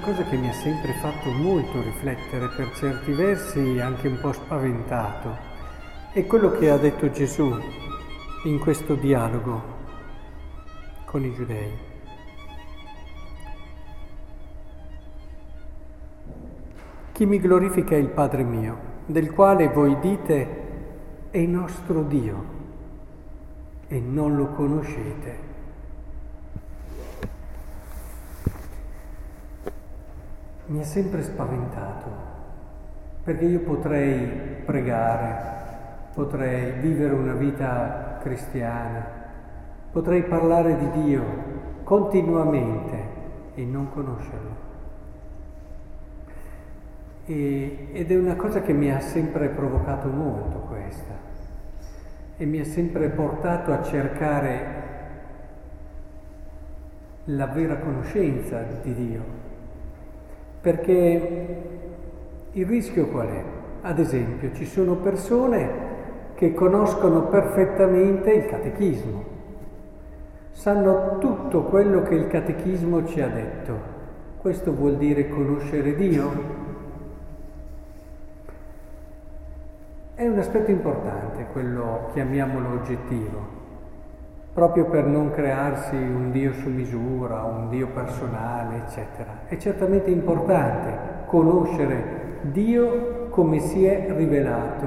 cosa che mi ha sempre fatto molto riflettere, per certi versi anche un po' spaventato, è quello che ha detto Gesù in questo dialogo con i giudei. Chi mi glorifica è il Padre mio, del quale voi dite è nostro Dio e non lo conoscete. Mi ha sempre spaventato, perché io potrei pregare, potrei vivere una vita cristiana, potrei parlare di Dio continuamente e non conoscerlo. E, ed è una cosa che mi ha sempre provocato molto questa e mi ha sempre portato a cercare la vera conoscenza di Dio perché il rischio qual è? Ad esempio, ci sono persone che conoscono perfettamente il catechismo, sanno tutto quello che il catechismo ci ha detto. Questo vuol dire conoscere Dio? È un aspetto importante, quello chiamiamolo oggettivo proprio per non crearsi un Dio su misura, un Dio personale, eccetera. È certamente importante conoscere Dio come si è rivelato,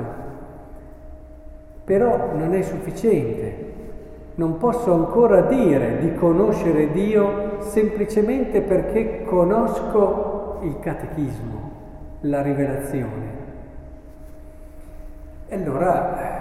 però non è sufficiente. Non posso ancora dire di conoscere Dio semplicemente perché conosco il catechismo, la rivelazione. E allora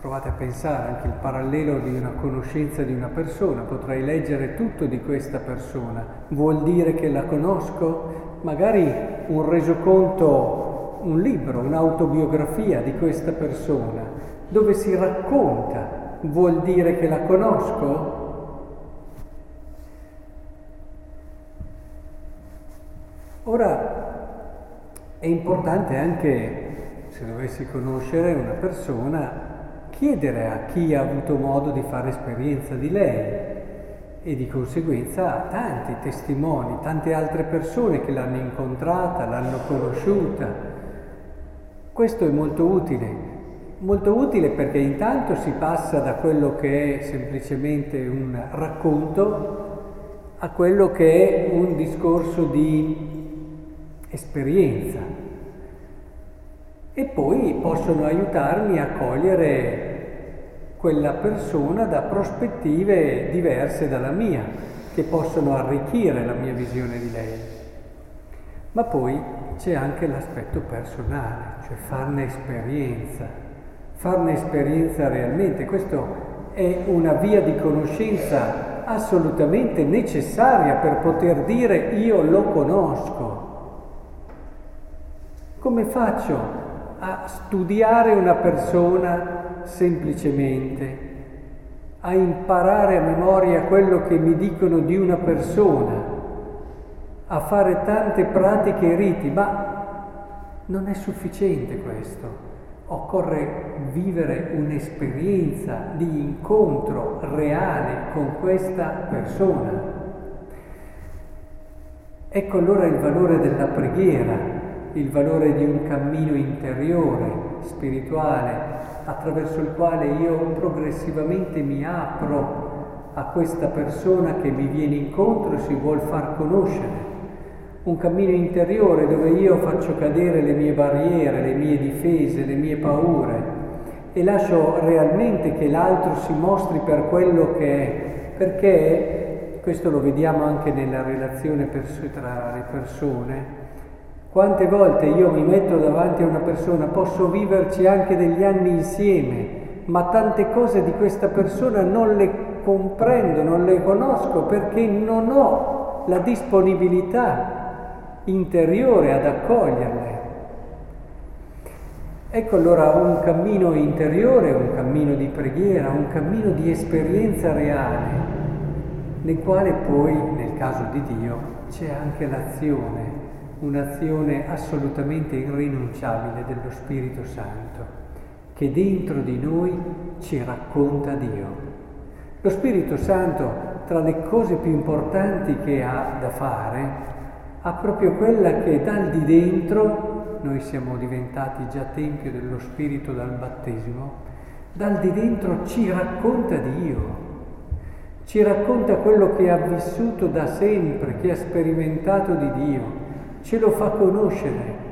Provate a pensare anche il parallelo di una conoscenza di una persona, potrei leggere tutto di questa persona, vuol dire che la conosco? Magari un resoconto, un libro, un'autobiografia di questa persona, dove si racconta, vuol dire che la conosco? Ora è importante anche, se dovessi conoscere una persona, chiedere a chi ha avuto modo di fare esperienza di lei e di conseguenza a tanti testimoni, tante altre persone che l'hanno incontrata, l'hanno conosciuta. Questo è molto utile, molto utile perché intanto si passa da quello che è semplicemente un racconto a quello che è un discorso di esperienza e poi possono aiutarmi a cogliere quella persona da prospettive diverse dalla mia, che possono arricchire la mia visione di lei. Ma poi c'è anche l'aspetto personale, cioè farne esperienza, farne esperienza realmente. Questo è una via di conoscenza assolutamente necessaria per poter dire io lo conosco. Come faccio a studiare una persona semplicemente a imparare a memoria quello che mi dicono di una persona, a fare tante pratiche e riti, ma non è sufficiente questo. Occorre vivere un'esperienza di incontro reale con questa persona. Ecco allora il valore della preghiera, il valore di un cammino interiore, spirituale, attraverso il quale io progressivamente mi apro a questa persona che mi viene incontro e si vuol far conoscere. Un cammino interiore dove io faccio cadere le mie barriere, le mie difese, le mie paure e lascio realmente che l'altro si mostri per quello che è, perché questo lo vediamo anche nella relazione tra le persone, quante volte io mi metto davanti a una persona, posso viverci anche degli anni insieme, ma tante cose di questa persona non le comprendo, non le conosco perché non ho la disponibilità interiore ad accoglierle. Ecco allora un cammino interiore, un cammino di preghiera, un cammino di esperienza reale, nel quale poi, nel caso di Dio, c'è anche l'azione un'azione assolutamente irrinunciabile dello Spirito Santo, che dentro di noi ci racconta Dio. Lo Spirito Santo, tra le cose più importanti che ha da fare, a proprio quella che dal di dentro, noi siamo diventati già tempio dello Spirito dal battesimo, dal di dentro ci racconta Dio, ci racconta quello che ha vissuto da sempre, che ha sperimentato di Dio, ce lo fa conoscere.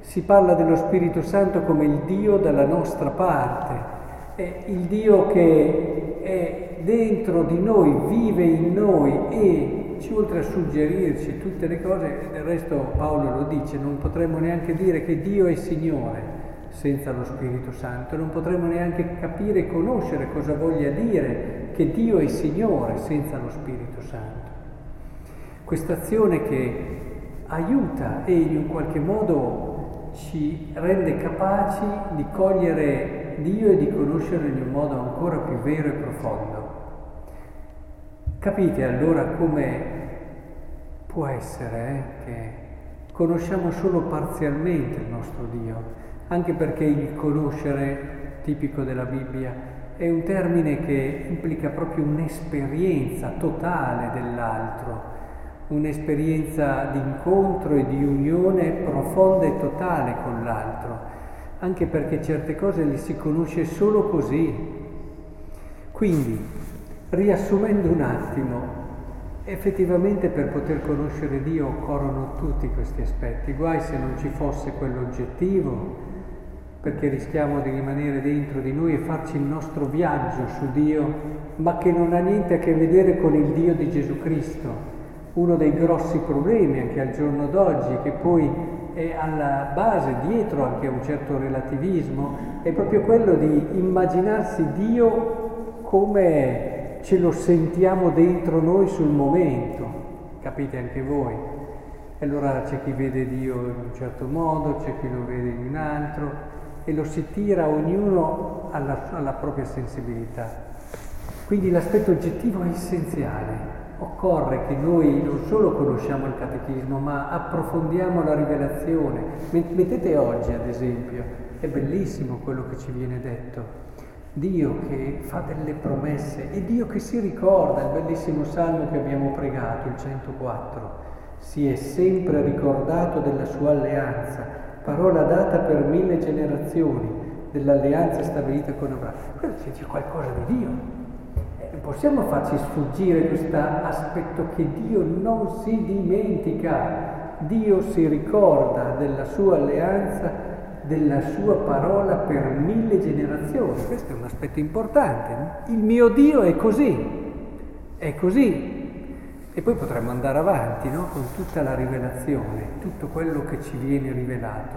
Si parla dello Spirito Santo come il Dio dalla nostra parte, è il Dio che è dentro di noi, vive in noi e ci oltre a suggerirci tutte le cose, del resto Paolo lo dice, non potremmo neanche dire che Dio è Signore senza lo Spirito Santo, non potremmo neanche capire e conoscere cosa voglia dire che Dio è Signore senza lo Spirito Santo. Questa azione che aiuta e in un qualche modo ci rende capaci di cogliere Dio e di conoscerlo in un modo ancora più vero e profondo. Capite allora come può essere eh, che conosciamo solo parzialmente il nostro Dio, anche perché il conoscere, tipico della Bibbia, è un termine che implica proprio un'esperienza totale dell'altro, un'esperienza di incontro e di unione profonda e totale con l'altro, anche perché certe cose le si conosce solo così. Quindi, riassumendo un attimo, effettivamente per poter conoscere Dio occorrono tutti questi aspetti, guai se non ci fosse quello oggettivo, perché rischiamo di rimanere dentro di noi e farci il nostro viaggio su Dio, ma che non ha niente a che vedere con il Dio di Gesù Cristo. Uno dei grossi problemi anche al giorno d'oggi, che poi è alla base, dietro anche a un certo relativismo, è proprio quello di immaginarsi Dio come ce lo sentiamo dentro noi sul momento, capite anche voi? E allora c'è chi vede Dio in un certo modo, c'è chi lo vede in un altro, e lo si tira ognuno alla, alla propria sensibilità. Quindi l'aspetto oggettivo è essenziale. Occorre che noi non solo conosciamo il catechismo, ma approfondiamo la rivelazione. Mettete oggi, ad esempio, è bellissimo quello che ci viene detto. Dio che fa delle promesse e Dio che si ricorda, il bellissimo salmo che abbiamo pregato, il 104, si è sempre ricordato della sua alleanza parola data per mille generazioni dell'alleanza stabilita con Abramo. Quello c'è qualcosa di Dio. Eh, possiamo farci sfuggire questo aspetto che Dio non si dimentica, Dio si ricorda della sua alleanza, della sua parola per mille generazioni. Questo è un aspetto importante. Il mio Dio è così, è così. E poi potremmo andare avanti no? con tutta la rivelazione, tutto quello che ci viene rivelato,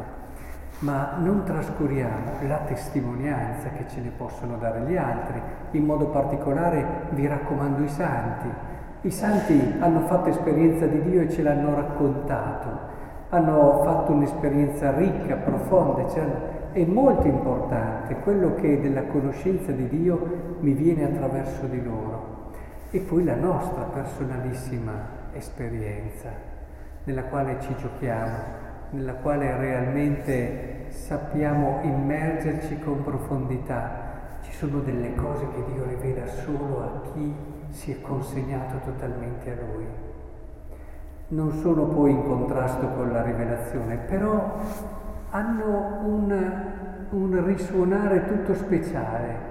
ma non trascuriamo la testimonianza che ce ne possono dare gli altri, in modo particolare vi raccomando i santi. I santi hanno fatto esperienza di Dio e ce l'hanno raccontato, hanno fatto un'esperienza ricca, profonda, è molto importante quello che della conoscenza di Dio mi viene attraverso di loro. E poi la nostra personalissima esperienza nella quale ci giochiamo, nella quale realmente sappiamo immergerci con profondità. Ci sono delle cose che Dio rivela solo a chi si è consegnato totalmente a Lui. Non sono poi in contrasto con la rivelazione, però hanno un, un risuonare tutto speciale.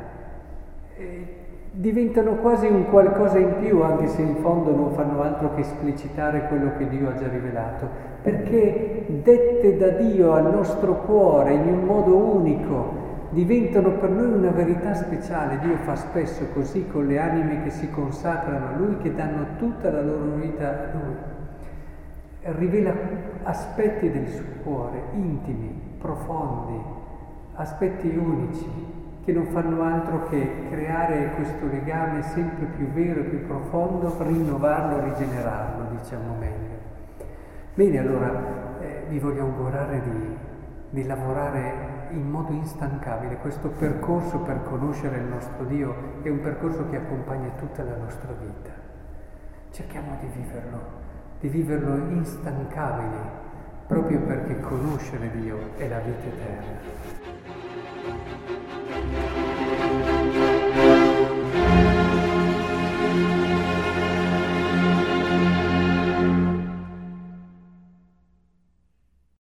E diventano quasi un qualcosa in più, anche se in fondo non fanno altro che esplicitare quello che Dio ha già rivelato, perché dette da Dio al nostro cuore in un modo unico, diventano per noi una verità speciale. Dio fa spesso così con le anime che si consacrano a Lui, che danno tutta la loro vita a Lui. Rivela aspetti del suo cuore, intimi, profondi, aspetti unici, che non fanno altro che creare questo legame sempre più vero e più profondo, rinnovarlo, rigenerarlo, diciamo meglio. Bene, allora eh, vi voglio augurare di, di lavorare in modo instancabile. Questo percorso per conoscere il nostro Dio è un percorso che accompagna tutta la nostra vita. Cerchiamo di viverlo, di viverlo instancabile, proprio perché conoscere Dio è la vita eterna.